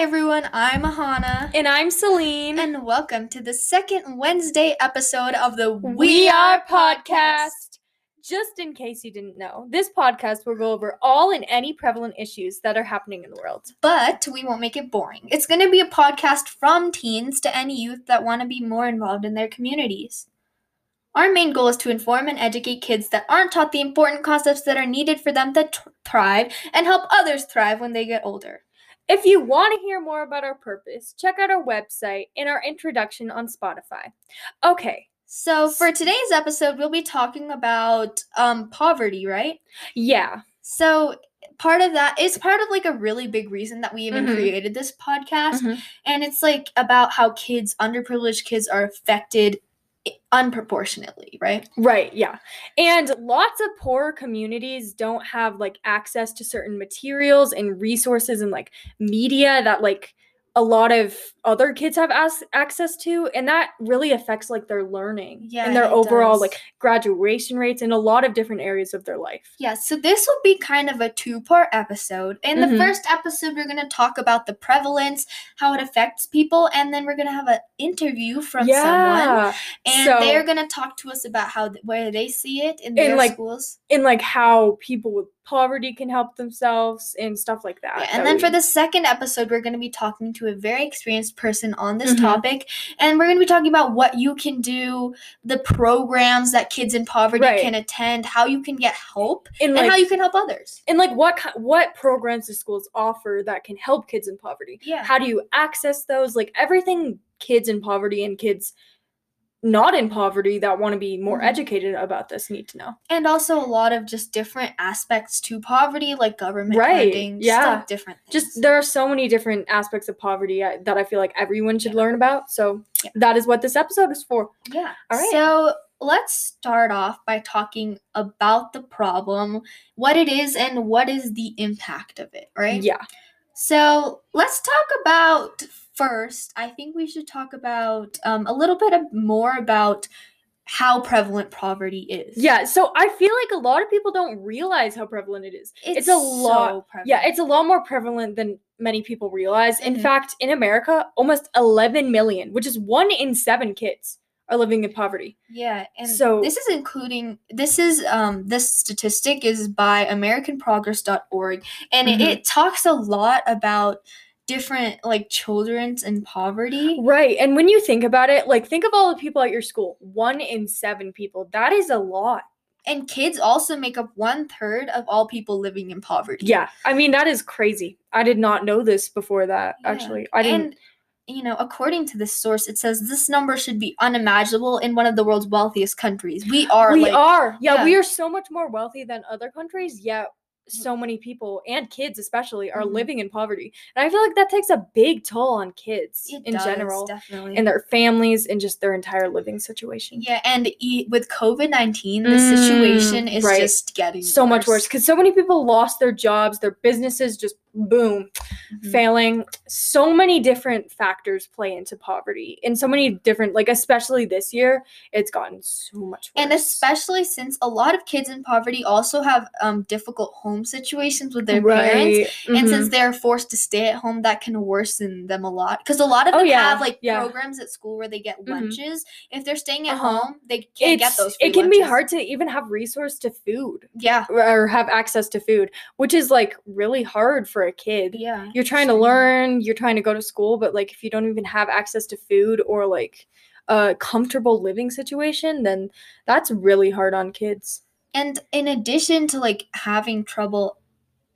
everyone, I'm Ahana. And I'm Celine. And welcome to the second Wednesday episode of the We, Are podcast. Just in case you didn't know, this podcast will go over all and any prevalent issues that are happening in the world. But we won't make it boring. It's going to be a podcast from teens to any youth that want to be more involved in their communities. Our main goal is to inform and educate kids that aren't taught the important concepts that are needed for them to t- thrive and help others thrive when they get older. If you want to hear more about our purpose, check out our website and our introduction on Spotify. Okay. So for today's episode, we'll be talking about um, poverty, right? Yeah. So part of that is part of like a really big reason that we even Mhm. created this podcast Mhm. and it's like about how kids underprivileged kids are affected unproportionately right Right, yeah. And lots of poor communities don't have like access to certain materials and resources and like media that like a lot of other kids have as- access to and that really affects like their learning Yeah, and their overall does. like graduation rates in a lot of different areas of their life. yeah so this will be kind of a two part episode in the Mhm. first episode we're going to talk about the prevalence how it affects people and then we're going to have an interview from someone and So- they're going to talk to us about how where they see it in And, their like, schools and like how people with poverty can help themselves and stuff like that. Yeah, that and then for the second episode, we're going to be talking to a very experienced person on this Mhm. topic, and we're going to be talking about what you can do, the programs that kids in poverty Right. can attend, how you can get help, and and how you can help others. and like what what programs the schools offer that can help kids in poverty? Yeah. how do you access those like everything kids in poverty and kids not in poverty that want to be more Mhm. educated about this need to know and also a lot of just different aspects to poverty, like government Right, funding, yeah. stuff, different things. just there are so many different aspects of poverty uh, that i feel like everyone should learn about so Yeah. that is what this episode is for Yeah. All right. So let's start off by talking about the problem, what it is, and what is the impact of it, right? yeah So let's talk about first. I think we should talk about um, a little bit more about how prevalent poverty is. yeah so i feel like a lot of people don't realize how prevalent it is it's, a lot- prevalent. yeah it's a lot more prevalent than many people realize in Mhm. fact in america almost 11 million which is one in seven kids are living in poverty yeah, and so- this is including this is um this statistic is by AmericanProgress.org, and it, Mhm. it talks a lot about different like children's in poverty. Right. And when you think about it, like think of all the people at your school. One in seven people. That is a lot. And kids also make up one third of all people living in poverty. Yeah. I mean, that is crazy. I did not know this before that, Yeah. actually. I didn't. And you know, according to this source, it says this number should be unimaginable in one of the world's wealthiest countries. We are. we like, are. Yeah, yeah. we are so much more wealthy than other countries, yet so many people and kids especially are Mhm. living in poverty. And I feel like that takes a big toll on kids It in does, general definitely. and their families and just their entire living situation. yeah, and e- with COVID nineteen, the Mm, situation is right. just getting So much worse because so many people lost their jobs, their businesses just boom, Mhm. failing. So many different factors play into poverty, and so many different, like especially this year, it's gotten so much worse. And especially since a lot of kids in poverty also have um, difficult home situations with their parents, Right. and since Mhm. they're forced to stay at home, that can worsen them a lot. Because a lot of Oh, them yeah, have like yeah. programs at school where they get Mhm. lunches. If they're staying at Uh-huh. home, they can't get it's those. it can be hard to even have resource to food Yeah, or have access to food, which is like really hard for a kid. yeah. You're trying to learn, you're trying to go to school, but like if you don't even have access to food or like a comfortable living situation, then that's really hard on kids. And in addition to like having trouble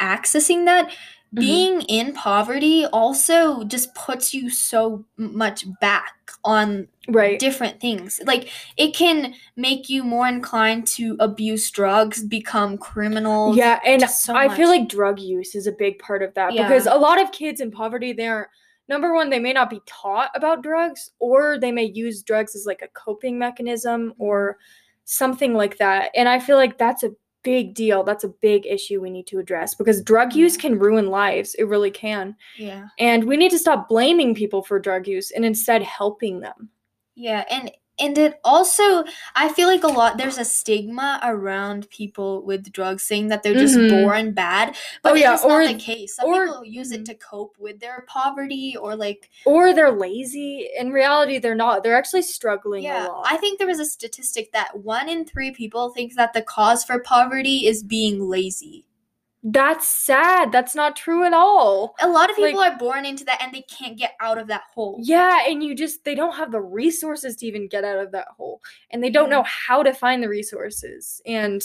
accessing that. Mm-hmm. being in poverty also just puts you so much back on Right. different things. Like it can make you more inclined to abuse drugs, become criminals. Yeah, and so I feel like drug use is a big part of that Yeah. because a lot of kids in poverty, they're number one, they may not be taught about drugs, or they may use drugs as like a coping mechanism or something like that. And I feel like that's a big deal. That's a big issue we need to address because drug mm-hmm. use can ruin lives. It really can. Yeah. And we need to stop blaming people for drug use and instead helping them. Yeah, and and it also i feel like a lot there's a stigma around people with drugs saying that they're just Mhm. born bad but Oh, it's yeah, just or- not the case some or- people use it mhm. to cope with their poverty or like Or they're lazy. In reality, they're not. They're actually struggling yeah a lot. i think there was a statistic that one in three people think that the cause for poverty is being lazy That's sad. That's not true at all. a lot of people Like- are born into that and they can't get out of that hole Yeah, and you just they don't have the resources to even get out of that hole. And they don't Yeah. know how to find the resources. And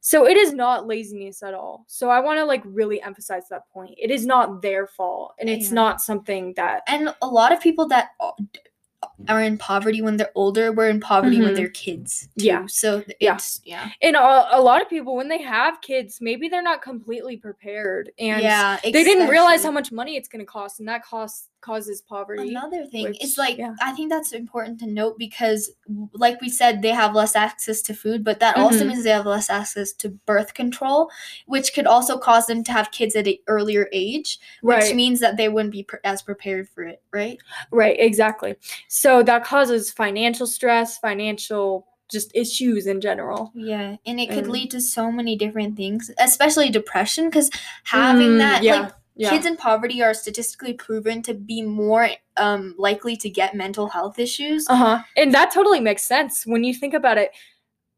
so it is not laziness at all. So I want to like really emphasize that point. It is not their fault and it's not something that and a lot of people that uh, a- are in poverty when they're older were in poverty when Mhm. they're kids too. Yeah. so th- Yeah. yeah and a, a lot of people when they have kids, maybe they're not completely prepared and yeah they didn't realize how much money it's going to cost and that costs causes poverty. Another thing which- is like yeah. I think that's important to note because, like we said, they have less access to food, but that also Mhm. means they have less access to birth control, which could also cause them to have kids at an earlier age, which Right. means that they wouldn't be pre- as prepared for it, right? Right, exactly. So that causes financial stress, financial just issues in general. Yeah, and it could And- lead to so many different things, especially depression, because having Mm, that, yeah, like yeah. kids in poverty are statistically proven to be more um likely to get mental health issues. Uh-huh. And that totally makes sense when you think about it.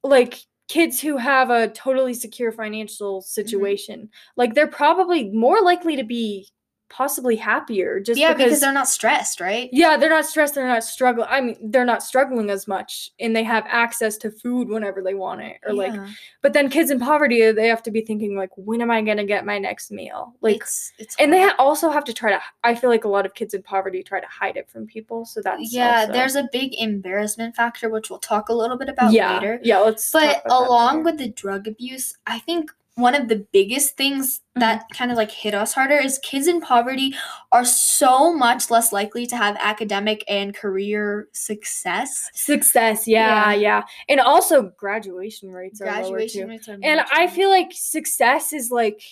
Like kids who have a totally secure financial Mm-hmm. situation, like they're probably more likely to be possibly happier just yeah, because, because, they're not stressed, right? yeah, they're not stressed, they're not struggling. I mean, they're not struggling as much and they have access to food whenever they want it or like but then kids in poverty they have to be thinking like when am I going to get my next meal? Like it's it's and they ha- also have to try to i feel like a lot of kids in poverty try to hide it from people so that's yeah also- there's a big embarrassment factor which we'll talk a little bit about yeah later yeah let's but along with the drug abuse i think one of the biggest things Mm-hmm. that kind of like hit us harder is kids in poverty are so much less likely to have academic and career success success yeah, Yeah. yeah and also graduation rates are lower too rates are and i feel like success is like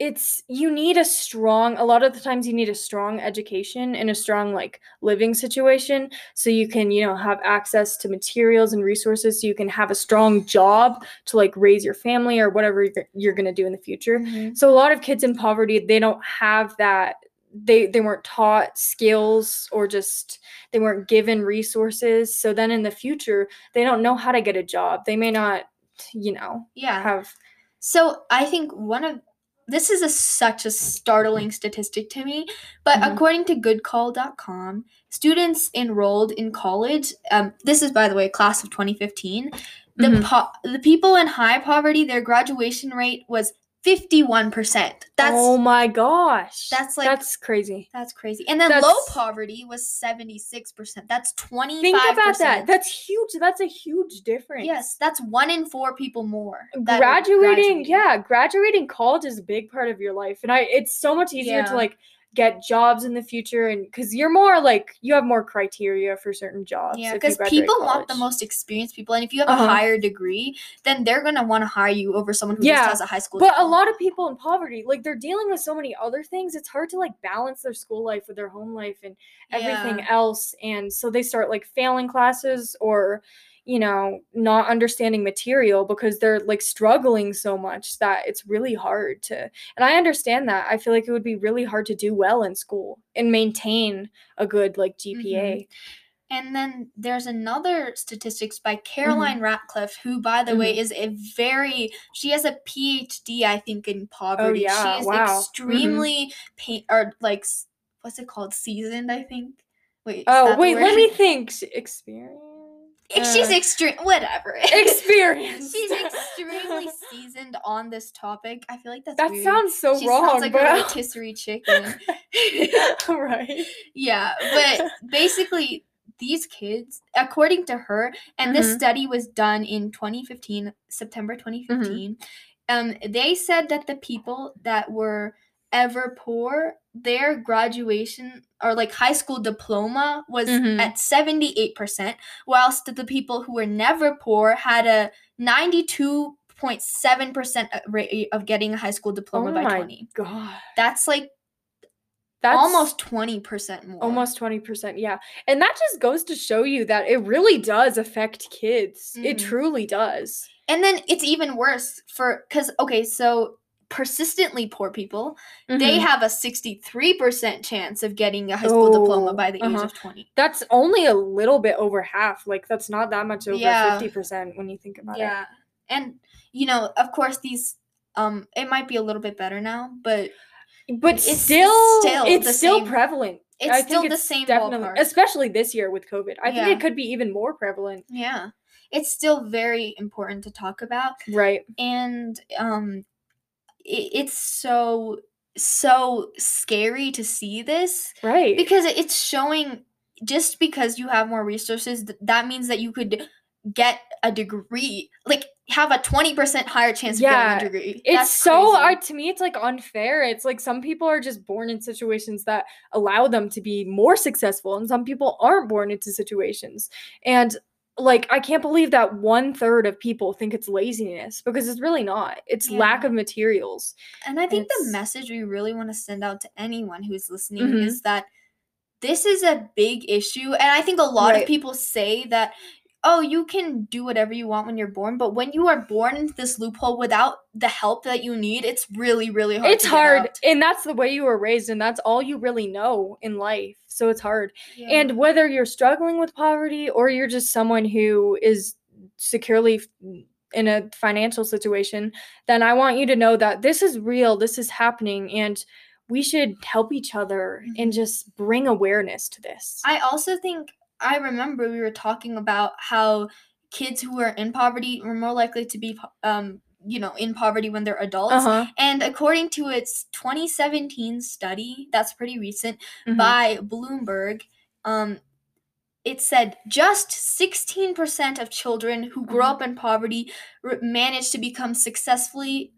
it's you need a strong a lot of the times you need a strong education and a strong like living situation so you can you know have access to materials and resources so you can have a strong job to like raise your family or whatever you're, going to do in the future. Mhm. so a lot of kids in poverty they don't have that they they weren't taught skills or just they weren't given resources. So then in the future they don't know how to get a job. They may not you know yeah. have So I think one of this is a, such a startling statistic to me, but Mhm. according to goodcall.com, students enrolled in college, um, this is by the way, class of 2015, the Mhm. po- the people in high poverty, their graduation rate was 51%. That's oh my gosh that's like- that's crazy that's crazy. And then low poverty was 76%. That's 25%. think about that that's huge that's a huge difference Yes, that's one in four people more. that are graduating yeah graduating college is a big part of your life and i it's so much easier Yeah. to like get jobs in the future and because you're more like you have more criteria for certain jobs Yeah, because people want the most experienced people, and if you have Uh-huh. a higher degree, then they're gonna want to hire you over someone who Yeah, just has a high school. but a lot of people in poverty like they're dealing with so many other things it's hard to like balance their school life with their home life and everything Yeah. else and so they start like failing classes or you know not understanding material because they're like struggling so much that it's really hard to and i understand that i feel like it would be really hard to do well in school and maintain a good like gpa And then there's another statistics by Mm-hmm. Caroline Ratcliffe, who, by the way, is a very she has a PhD, I think, in poverty. Oh, yeah, she is wow. Mhm. extremely pain or like what's it called, seasoned, I think. Wait. oh wait let me think experience She's Uh, extreme. Whatever. experience She's extremely seasoned on this topic. I feel like that's that weird. sounds so she wrong sounds like but a rotisserie chicken. right yeah, but basically, these kids, according to her, and this Mhm. study was done in 2015, September 2015. Mm-hmm. Um, they said that the people that were ever poor, their graduation or like high school diploma was Mhm. at 78%, whilst the people who were never poor had a 92.7% rate of getting a high school diploma oh by my 20. god That's like That's almost 20% more. almost 20%. Yeah. And that just goes to show you that it really does affect kids. It Mhm. truly does. And then it's even worse for cuz okay, so persistently poor people, they Mhm. have a 63% chance of getting a high school diploma Oh, by the age uh-huh. of 20. That's only a little bit over half. Like that's not that much over Yeah. 50% when you think about it. Yeah. And you know, of course these um it might be a little bit better now, but. But It's still still it's still same- prevalent. it's I still think the it's same definitely ballpark. especially this year with COVID. I think it could be even more prevalent. yeah. It's still very important to talk about Right. and um it's so so scary to see this Right. because it's showing just because you have more resources th- that means that you could get a degree like have a 20% higher chance of Yeah, getting a degree it's That's so. I, to me it's like unfair it's like some people are just born in situations that allow them to be more successful and some people aren't born into situations and like i can't believe that one third of people think it's laziness because it's really not it's lack of materials and i think the message we really want to send out to anyone who's listening Mhm. is that this is a big issue and i think a lot Right. of people say that oh you can do whatever you want when you're born but when you are born into this loophole without the help that you need it's really really hard it's hard and that's the way you were raised and that's all you really know in life so it's hard Yeah. And whether you're struggling with poverty or you're just someone who is securely in a financial situation, then I want you to know that this is real, this is happening, and we should help each other and Mhm. just bring awareness to this. I also think I remember we were talking about how kids who are in poverty were more likely to be, um, you know, in poverty when they're adults. uh-huh. And according to its 2017 study, that's pretty recent, mhm. by Bloomberg, um, it said just 16% of children who grow Mhm. up in poverty r- manage to become successfully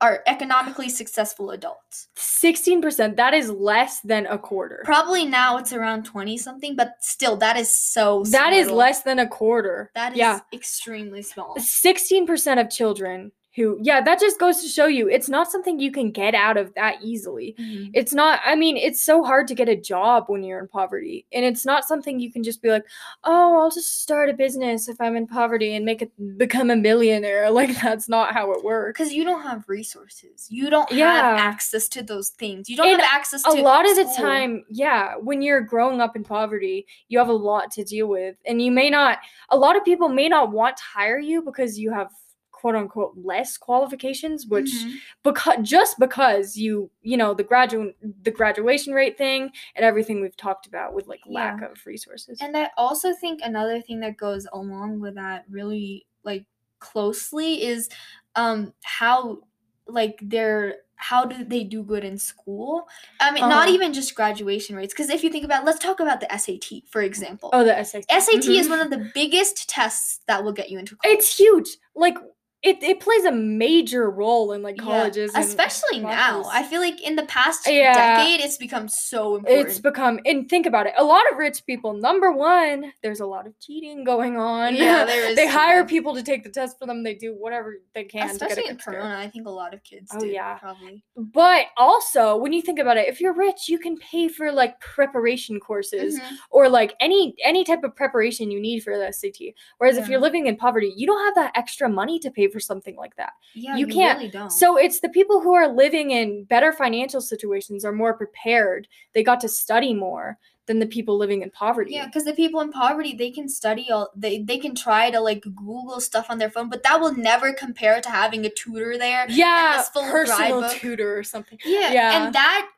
are economically successful adults. 16%, that is less than a quarter. Probably now it's around 20 something, but still that is so That is little. less than a quarter. That is yeah. extremely small. 16% of children who, yeah, that just goes to show you it's not something you can get out of that easily. Mhm. it's not i mean it's so hard to get a job when you're in poverty and it's not something you can just be like oh i'll just start a business if i'm in poverty and make it become a millionaire like that's not how it works Because you don't have resources. You don't Yeah. have access to those things. You don't And have access to a lot of the time yeah when you're growing up in poverty you have a lot to deal with and you may not a lot of people may not want to hire you because you have quote unquote less qualifications which Mhm. because just because you you know the graduate the graduation rate thing and everything we've talked about with like lack Yeah. of resources And I also think another thing that goes along with that really like closely is um how like they're how do they do good in school? I mean, not Uh-huh. even just graduation rates. Because if you think about, let's talk about the SAT for example. oh the SAT SAT is Mhm. one of the biggest tests that will get you into college. it's huge like it, it plays a major role in like Yeah, colleges and especially now. I feel like in the past Yeah. decade, it's become so important. it's become and think about it a lot of rich people number one there's a lot of cheating going on Yeah, there is they hire people to take the test for them they do whatever they can to Especially get a in. Corona, I think a lot of kids Oh, do. yeah. probably. But also, when you think about it, if you're rich, you can pay for like preparation courses Mhm. or like any any type of preparation you need for the SAT. Whereas if you're living in poverty, you don't have that extra money to pay for something like that. Yeah, You you, can't- really don't. So it's the people who are living in better financial situations are more prepared. They got to study more than the people living in poverty. Yeah, because the people in poverty, they can study all they they can try to like Google stuff on their phone, but that will never compare to having a tutor there. Yeah, personal tutor or something. Yeah, Yeah. and that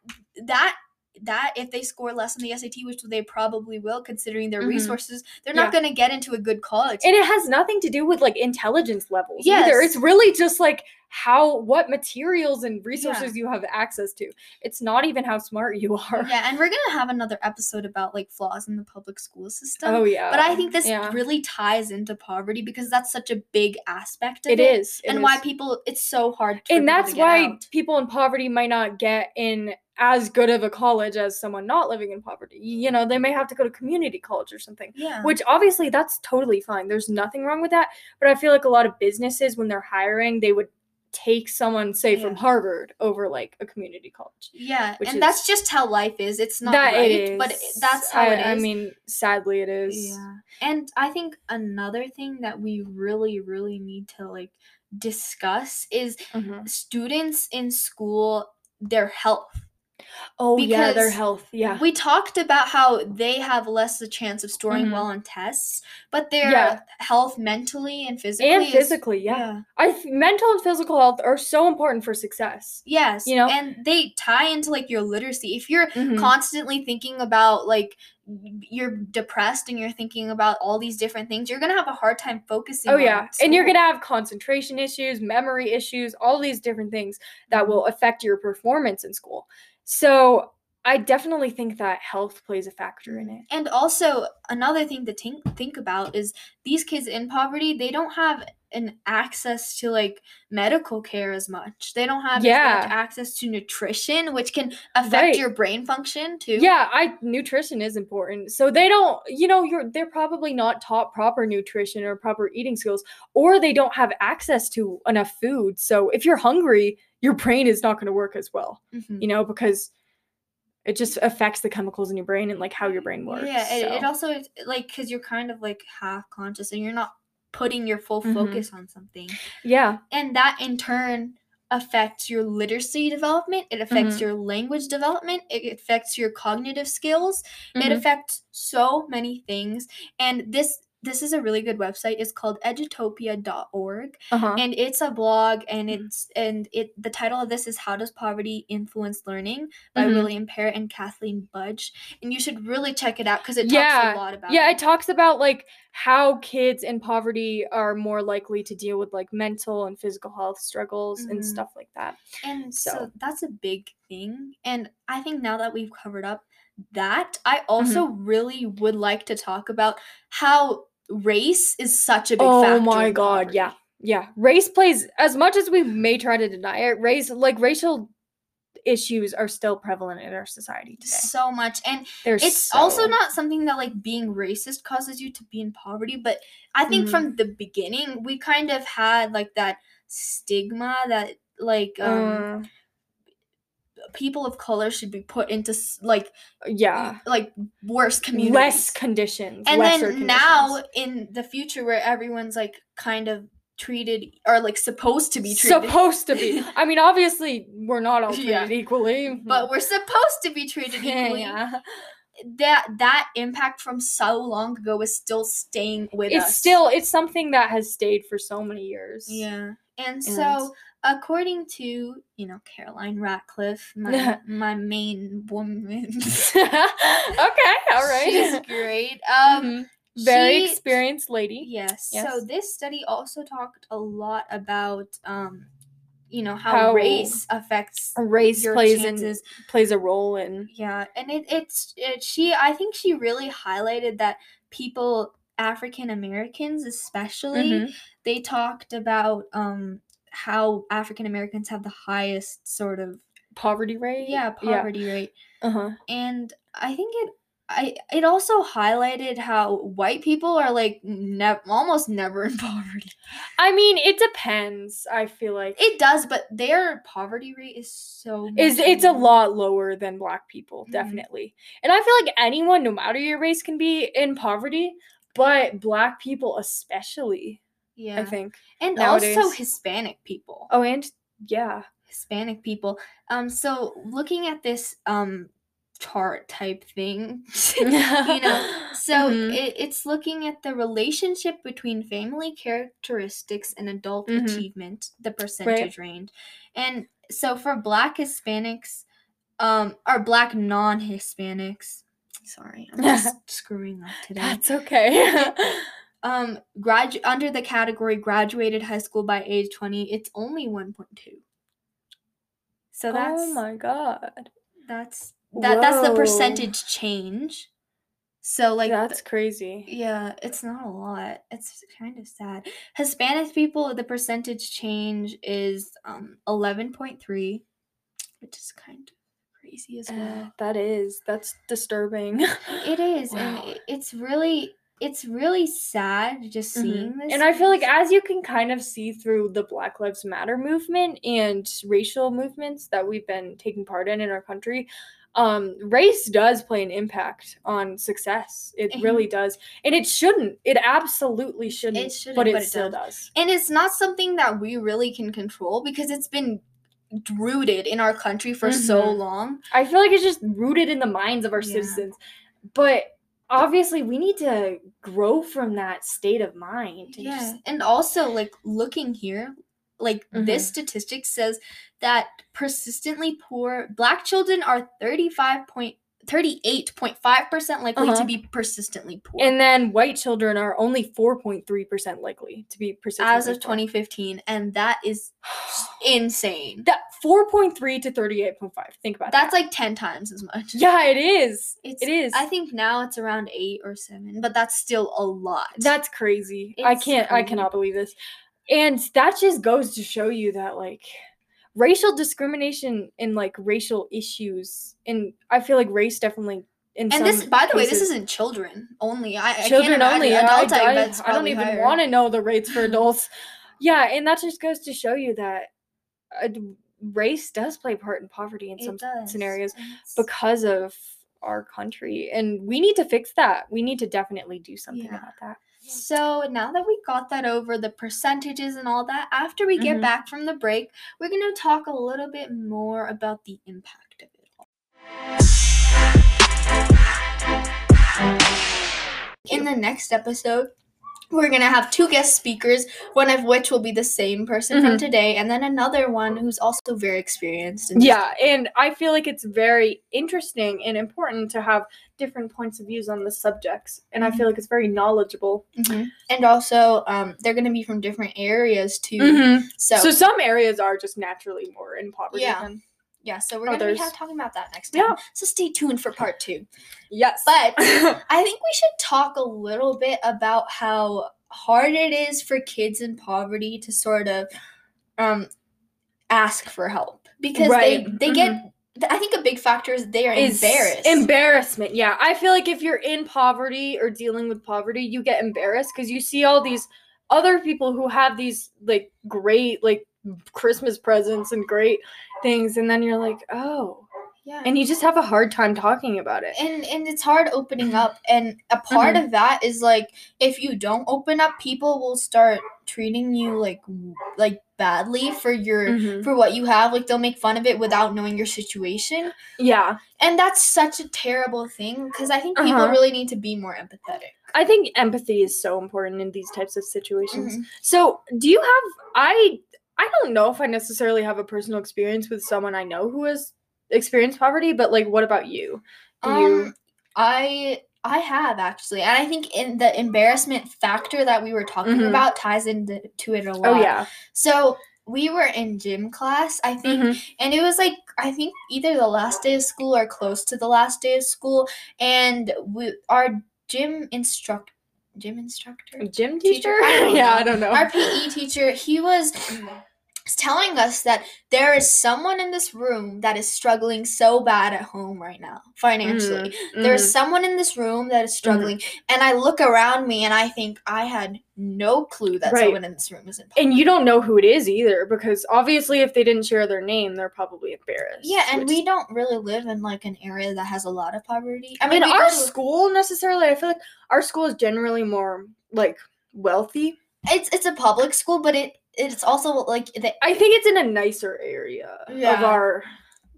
that that if they score less on the SAT, which they probably will, considering their Mhm. resources, they're not going to get into a good college. And it has nothing to do with like intelligence levels either. Yes. It's really just like how what materials and resources you have access to. It's not even how smart you are. yeah, and we're gonna have another episode about like flaws in the public school system. Oh yeah. But I think this yeah. really ties into poverty because that's such a big aspect of it it. is. it and why people it's so hard and that's why out. people in poverty might not get in as good of a college as someone not living in poverty. You know, they may have to go to community college or something. yeah Which obviously that's totally fine. There's nothing wrong with that. But I feel like a lot of businesses when they're hiring, they would take someone, say, from Harvard over like a community college. Yeah, and that's just how life is. It's not that right, it is. but that's how I, it is. I mean, sadly, it is. Yeah. And I think another thing that we really, really need to like discuss is Mhm. students in school, their health. Oh because yeah, their health. Yeah. We talked about how they have less a chance of scoring Mhm. well on tests, but their Yeah. health mentally and physically and is- physically, yeah. I th- mental and physical health are so important for success. Yes, You know? and they tie into like your literacy. If you're Mhm. constantly thinking about like you're depressed and you're thinking about all these different things, you're gonna have a hard time focusing. Oh yeah, and you're gonna have concentration issues, memory issues, all these different things that Mm-hmm. will affect your performance in school. So I definitely think that health plays a factor in it. And also another thing to think think about is these kids in poverty, they don't have an access to like medical care as much. They don't have as Yeah. much access to nutrition, which can affect Right. your brain function too. Yeah, I nutrition is important. So they don't, you know, you're they're probably not taught proper nutrition or proper eating skills, or they don't have access to enough food. So if you're hungry, your brain is not going to work as well, Mhm. you know, because it just affects the chemicals in your brain and like how your brain works. Yeah, it, it also like because you're kind of like half conscious and you're not putting your full Mhm. focus on something, yeah. and that in turn affects your literacy development. It affects Mhm. your language development. It affects your cognitive skills. It Mhm. affects so many things, and this this is a really good website. It's called edutopia.org Uh-huh. and it's a blog and Mhm. it's and it the title of this is how does poverty influence learning by Mhm. william parrett and kathleen budge and you should really check it out because it Yeah, talks a lot about yeah, it it talks about like how kids in poverty are more likely to deal with like mental and physical health struggles and Mhm. stuff like that. and so, so- that's a big thing and i think now that we've covered up that i also really would like to talk about how race is such a big oh factor Oh my god, yeah. Yeah. Race plays as much as we may try to deny it, race like racial issues are still prevalent in our society today. so much and There's it's also not something that like being racist causes you to be in poverty but i think Mhm. from the beginning we kind of had like that stigma that like um uh, people of color should be put into like yeah. like worse communities Less conditions. and then now in the future where everyone's like kind of treated or like supposed to be treated supposed to be. I mean, obviously, we're not all treated Yeah. equally. but we're supposed to be treated equally yeah. that that impact from so long ago is still staying with us it's still it's something that has stayed for so many years. Yeah. And And- so, according to, you know, Caroline Ratcliffe, my, my main woman, okay, all right. she's great. Um, Mhm. Very she- experienced lady. Yes. So, this study also talked a lot about, um, you know, how, How race affects Race your plays chances. in plays a role in Yeah, and it, it's it, she. I think she really highlighted that people, African Americans especially, Mhm. they talked about um how African Americans have the highest sort of poverty rate. yeah poverty rate, Uh-huh. and I think it. I, it also highlighted how white people are like nev- almost never in poverty. I mean, it depends. I feel like It does, but their poverty rate is so is it's a lot lower than black people, Mhm. definitely. And I feel like anyone, no matter your race, can be in poverty, but black people especially. Yeah, I think. and also. Hispanic people. Oh, and yeah. Hispanic people. Um, so looking at this um chart type thing, you know, so Mhm. it, it's looking at the relationship between family characteristics and adult Mhm. achievement, the percentage range, and so for Black Hispanics, um, or Black non-Hispanics. Sorry, I'm just screwing up today. That's okay. Um, gradu- under the category graduated high school by age 20, it's only 1.2. So that's oh my god. that's that that's the percentage change. So like th- That's crazy. yeah, it's not a lot. It's kind of sad. Hispanic people, the percentage change is um 11.3, which is kind of crazy as Uh, well. that is. That's disturbing. It is, Wow. and it- it's really it's really sad just Mhm. seeing this. And I feel like as you can kind of see through the Black Lives Matter movement and racial movements that we've been taking part in in our country, um, race does play an impact on success. It Mhm. really does. And it shouldn't. It absolutely shouldn't. It shouldn't, but it but it still does. does. and it's not something that we really can control because it's been rooted in our country for so Mhm. long. I feel like it's just rooted in the minds of our Yeah. citizens. But obviously we need to grow from that state of mind. and Yeah. just- And also like looking here, like this Mhm. statistic says that persistently poor black children are 35 point 38.5% likely Uh-huh. to be persistently poor. and then white children are only 4.3% likely to be persistently as of poor. 2015 2015 and that is insane. that 4.3 to 38.5 think about that. That's that like 10 times as much. yeah it is It's, it is I think now it's around 8 or 7, but that's still a lot. that's crazy i can't i cannot believe this and that just goes to show you that like racial discrimination and like racial issues and i feel like race definitely in and this by the way, this isn't children only. I, I can't children imagine- only I, Adult, I, I, I don't even want to know the rates for adults yeah and that just goes to show you that uh, race does play a part in poverty in It some does, scenarios it's- because of our country and we need to fix that we need to definitely do something Yeah. about that So now that we got that over the percentages and all that, after we get Mhm. back from the break, we're going to talk a little bit more about the impact of it all. In the next episode, we're going to have two guest speakers, one of which will be the same person from Mhm. today, and then another one who's also very experienced. this yeah and i feel like it's very interesting and important to have different points of views on the subjects and i feel like it's very knowledgeable Mhm. And also, um, they're going to be from different areas too. Mm-hmm. So, so some areas are just naturally more in poverty Yeah. than yeah, so we're going to be talking about that next time. Yeah. So stay tuned for part two. yes But I think we should talk a little bit about how hard it is for kids in poverty to sort of um, ask for help because Right. they they get. I think a big factor is they are is embarrassed. Embarrassment. Yeah. I feel like if you're in poverty or dealing with poverty, you get embarrassed because you see all these other people who have these like great like Christmas presents and great things, and then you're like, oh, yeah. and you just have a hard time talking about it. and and it's hard opening up and a part Mm-hmm. of that is like if you don't open up people will start treating you like like badly for your Mhm. for what you have like they'll make fun of it without knowing your situation Yeah. and that's such a terrible thing because i think people Uh-huh. really need to be more empathetic I think empathy is so important in these types of situations. Mhm. So, do you have I I don't know if I necessarily have a personal experience with someone I know who has experienced poverty, but like what about you? Do you um i i have actually and i think in the embarrassment factor that we were talking Mhm. about ties into to it a lot Oh yeah. so we were in gym class i think Mhm. and it was like i think either the last day of school or close to the last day of school and we our gym instructor gym instructor Gym Teacher? teacher? I yeah. I don't know. our pe teacher he was telling us that there is someone in this room that is struggling so bad at home right now financially Mhm, there's mhm. someone in this room that is struggling and i look around me and i think i had no clue that Right. someone in this room is in and you don't know who it is either because obviously if they didn't share their name, they're probably embarrassed. yeah and which- we don't really live in like an area that has a lot of poverty i mean our school necessarily, I feel like our school is generally more like wealthy. it's it's a public school but it it's also like the I think it's in a nicer area of our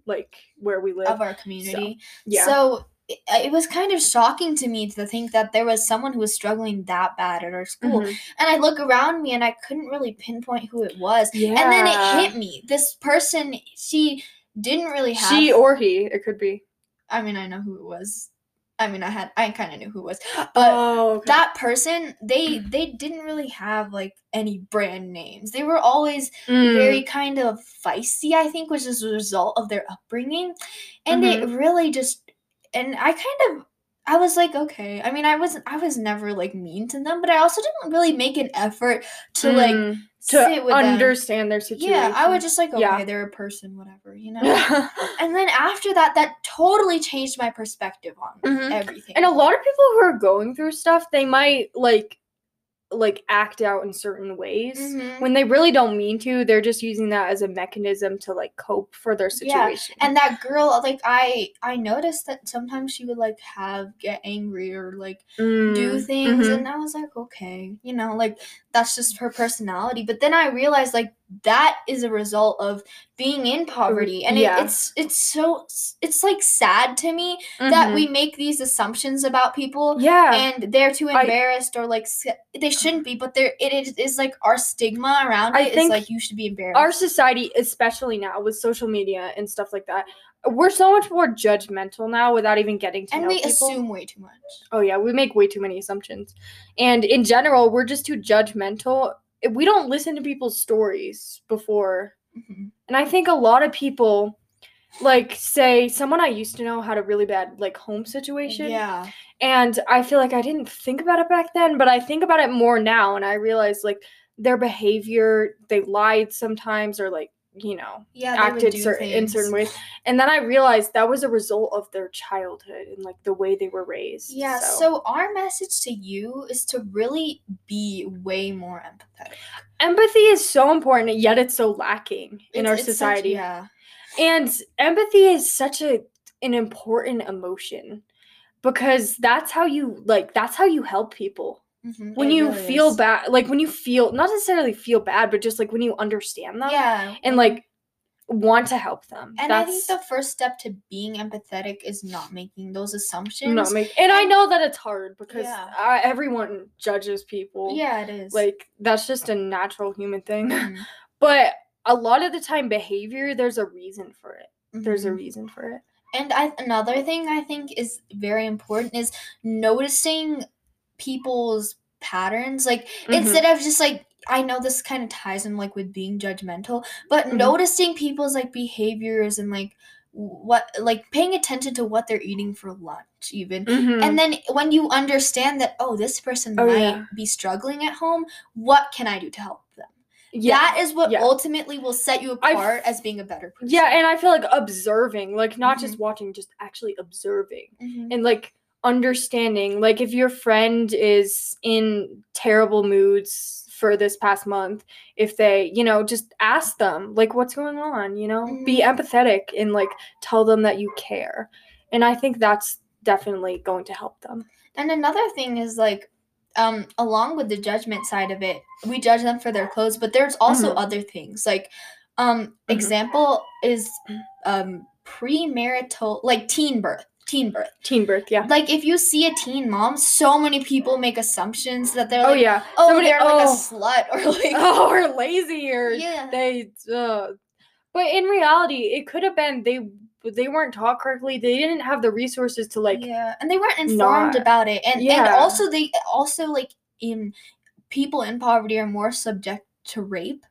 like where we live. of our community yeah. so it, it was kind of shocking to me to think that there was someone who was struggling that bad at our school Mhm. and i look around me and i couldn't really pinpoint who it was Yeah. and then it hit me this person she didn't really have She or he, it could be. i mean i know who it was i mean i had i kind of knew who it was but oh, okay. that person they they didn't really have like any brand names they were always Mm. very kind of feisty i think which is a result of their upbringing and it Mm-hmm. really just and i kind of I was like, okay. I mean, I wasn't I was never like mean to them, but I also didn't really make an effort to like Mm, sit to with them. understand their situation. Yeah, I would just like, okay, Yeah. they're a person, whatever, you know? and then after that, that totally changed my perspective on Mhm. everything. and a lot of people who are going through stuff, they might like like act out in certain ways Mhm. when they really don't mean to. They're just using that as a mechanism to like cope for their situation Yeah, and that girl, like I, I noticed that sometimes she would like have get angry or like do Mm, things, mhm. and I was like, okay, you know, like that's just her personality. But then I realized like that is a result of being in poverty, and yeah. it, it's it's so it's like sad to me that Mhm. we make these assumptions about people. yeah. And they're too I- embarrassed, or like they shouldn't be, but there it is, is like our stigma around I it is like you should be embarrassed. our society, especially now with social media and stuff like that, we're so much more judgmental now without even getting to and know we people. assume way too much. Oh yeah, we make way too many assumptions. And in general, we're just too judgmental. We don't listen to people's stories before. Mhm. And I think a lot of people like say someone I used to know had a really bad like home situation. Yeah. And I feel like I didn't think about it back then, but I think about it more now and I realize like their behavior, they lied sometimes or like, you know, Yeah, acted certain in certain ways. And then I realized that was a result of their childhood and like the way they were raised. Yeah, so. our message to you is to really be way more empathetic empathy is so important, yet it's so lacking in It's- our it's such- society. yeah. And empathy is such a an important emotion because that's how you like that's how you help people. Mhm, When it you really feel is. bad, like when you feel not necessarily feel bad, but just like when you understand them Yeah. and like want to help them. and I think the first step to being empathetic is not making those assumptions. not make, and I know that it's hard because Yeah. uh, everyone judges people. yeah, it is. Like that's just a natural human thing. Mhm, but a lot of the time behavior there's a reason for it. There's a mhm. reason for it. And I another thing I think is very important is noticing people's patterns. Like Mhm. instead of just like I know this kind of ties in like with being judgmental, but Mhm. noticing people's like behaviors and like what like paying attention to what they're eating for lunch even. Mhm. And then when you understand that oh this person Oh, might yeah. be struggling at home, what can I do to help them? yeah. That is what yeah. ultimately will set you I f- apart as being a better person. Yeah, and I feel like observing, like not just Mm-hmm. watching, just actually observing Mhm. and like understanding. Like if your friend is in terrible moods for this past month, if they, you know, just ask them, like, what's going on, you know? Be Mm-hmm. empathetic and like tell them that you care. And I think that's definitely going to help them. And another thing is like, um, along with the judgment side of it, we judge them for their clothes, but there's also Mhm. other things. Like, um, Mhm. example is um premarital, like teen birth, teen birth. Teen birth, yeah. Like, if you see a teen mom, so many people make assumptions that they're like, Oh yeah. oh, Somebody- they're like a oh. slut or like, oh, or lazy or yeah, they uh, but in reality it could have been they they weren't taught correctly they didn't have the resources to like yeah, and they weren't informed not- about it, and and also they also like in people in poverty are more subject to rape.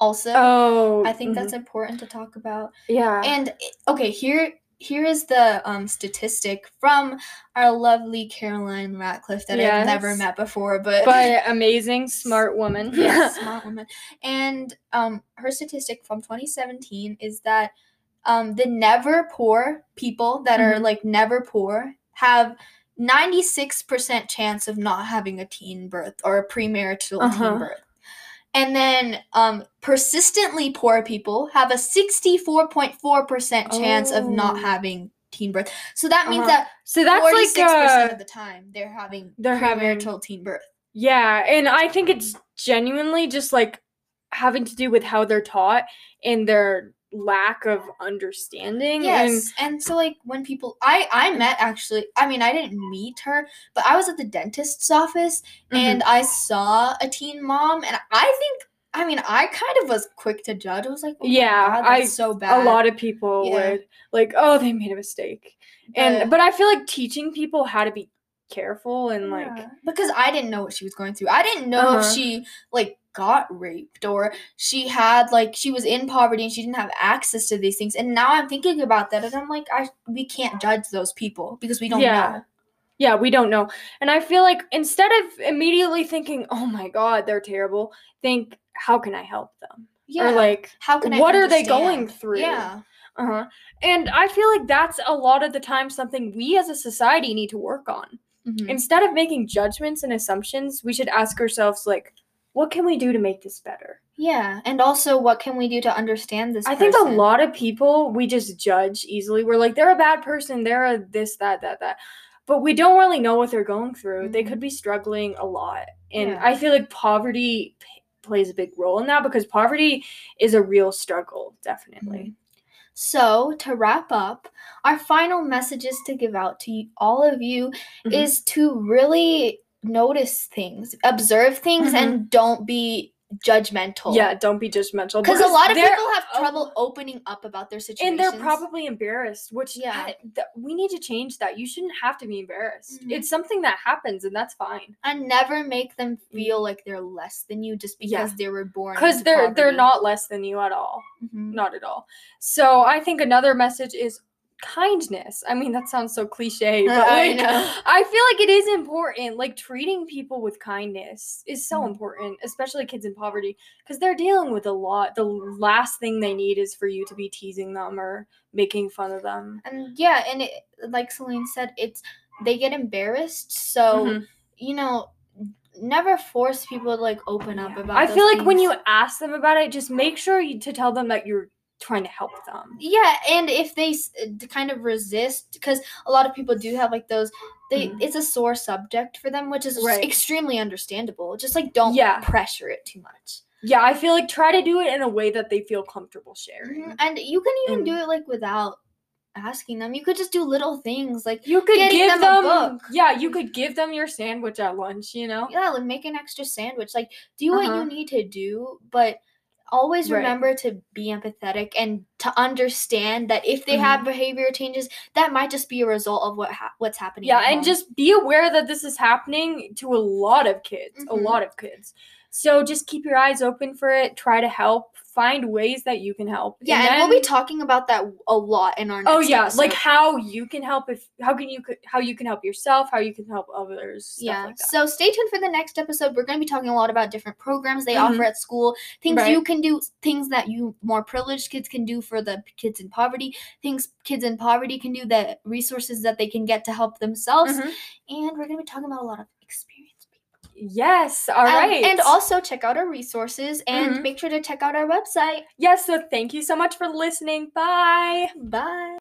Also, oh I think mhm. that's important to talk about. yeah And okay, here here is the um statistic from our lovely Caroline Ratcliffe that I've never met before, but but amazing smart woman yes, smart woman. And um her statistic from 2017 is that um the never poor people that are Mhm. like never poor have 96% chance of not having a teen birth or a premarital Uh-huh. teen birth. And then um persistently poor people have a 64.4% chance of not Oh. having teen birth. So that means Uh-huh. that so that's 46% like uh, of the time they're having they're having- premarital teen birth. yeah and i think it's genuinely just like having to do with how they're taught and their lack of understanding Yes, and so like when people, I I met actually. I mean, I didn't meet her, but I was at the dentist's office Mhm. and I saw a teen mom, and I think. I mean, I kind of was quick to judge. I was like, oh Yeah, God, I- so bad. a lot of people Yeah. would like oh they made a mistake and But- but i feel like teaching people how to be careful and like because I didn't know what she was going through. I didn't know if Uh-huh. she like got raped or she had like she was in poverty and she didn't have access to these things. And now I'm thinking about that and I'm like, I we can't judge those people because we don't Yeah. know. Yeah, we don't know. And I feel like instead of immediately thinking, "Oh my god, they're terrible," think, "How can I help them?" Or like, how can I what are they going through? Yeah. uh-huh. And I feel like that's a lot of the time something we as a society need to work on. Mhm. Instead of making judgments and assumptions, we should ask ourselves like, what can we do to make this better? Yeah, and also what can we do to understand this? I think a lot of people we just judge easily. We're like, they're a bad person, they're a this, that, that, that. But we don't really know what they're going through. They Mhm. could be struggling a lot. And Yeah. I feel like poverty p- plays a big role in that because poverty is a real struggle, definitely. So, to wrap up, our final messages to give out to all of you Mhm. is to really notice things, observe things, and don't be judgmental. Yeah, don't be judgmental. Because a lot of people have trouble opening up about their situations. and they're probably embarrassed which Yeah. th- we need to change that you shouldn't have to be embarrassed Mhm. it's something that happens and that's fine and never make them feel like they're less than you just because Yeah. they were born. because they're they're not less than you at all Mhm. not at all so i think another message is kindness i mean that sounds so cliche but I like, know. I feel like it is important like treating people with kindness is so Mhm. important especially kids in poverty because they're dealing with a lot the last thing they need is for you to be teasing them or making fun of them And yeah, and it, like Celine said, it's they get embarrassed. So Mhm. you know, never force people to like open up Yeah. about. I feel like when you ask them about it, just make sure you, to tell them that you're trying to help them. yeah, and if they s- kind of resist, because a lot of people do have like those. They Mhm. it's a sore subject for them, which is Right. extremely understandable. Just like don't Yeah. pressure it too much. Yeah, I feel like try to do it in a way that they feel comfortable sharing. Mhm, And you can even do it like without asking them. You could just do little things like You could give them them, yeah, you could give them your sandwich at lunch, you know? yeah, like make an extra sandwich. Like do what Uh-huh. you need to do, but always Right. remember to be empathetic and to understand that if they Mm-hmm. have behavior changes, that might just be a result of what ha- what's happening. Yeah, and home. just be aware that this is happening to a lot of kids, a Mhm. lot of kids. So just keep your eyes open for it, try to help, find ways that you can help. yeah, and, we'll be talking about that a lot in our next Oh yeah, like how you can help if how can you how you can help yourself, how you can help others. Stuff yeah. like that. so stay tuned for the next episode. We're going to be talking a lot about different programs they Mhm. offer at school, things Right. you can do, things that you more privileged kids can do for the kids in poverty, things kids in poverty can do, the resources that they can get to help themselves, Mhm. and we're going to be talking about a lot of. Yes. All Um, right. and also check out our resources and Mhm. make sure to check out our website. yes. So thank you so much for listening. Bye. Bye.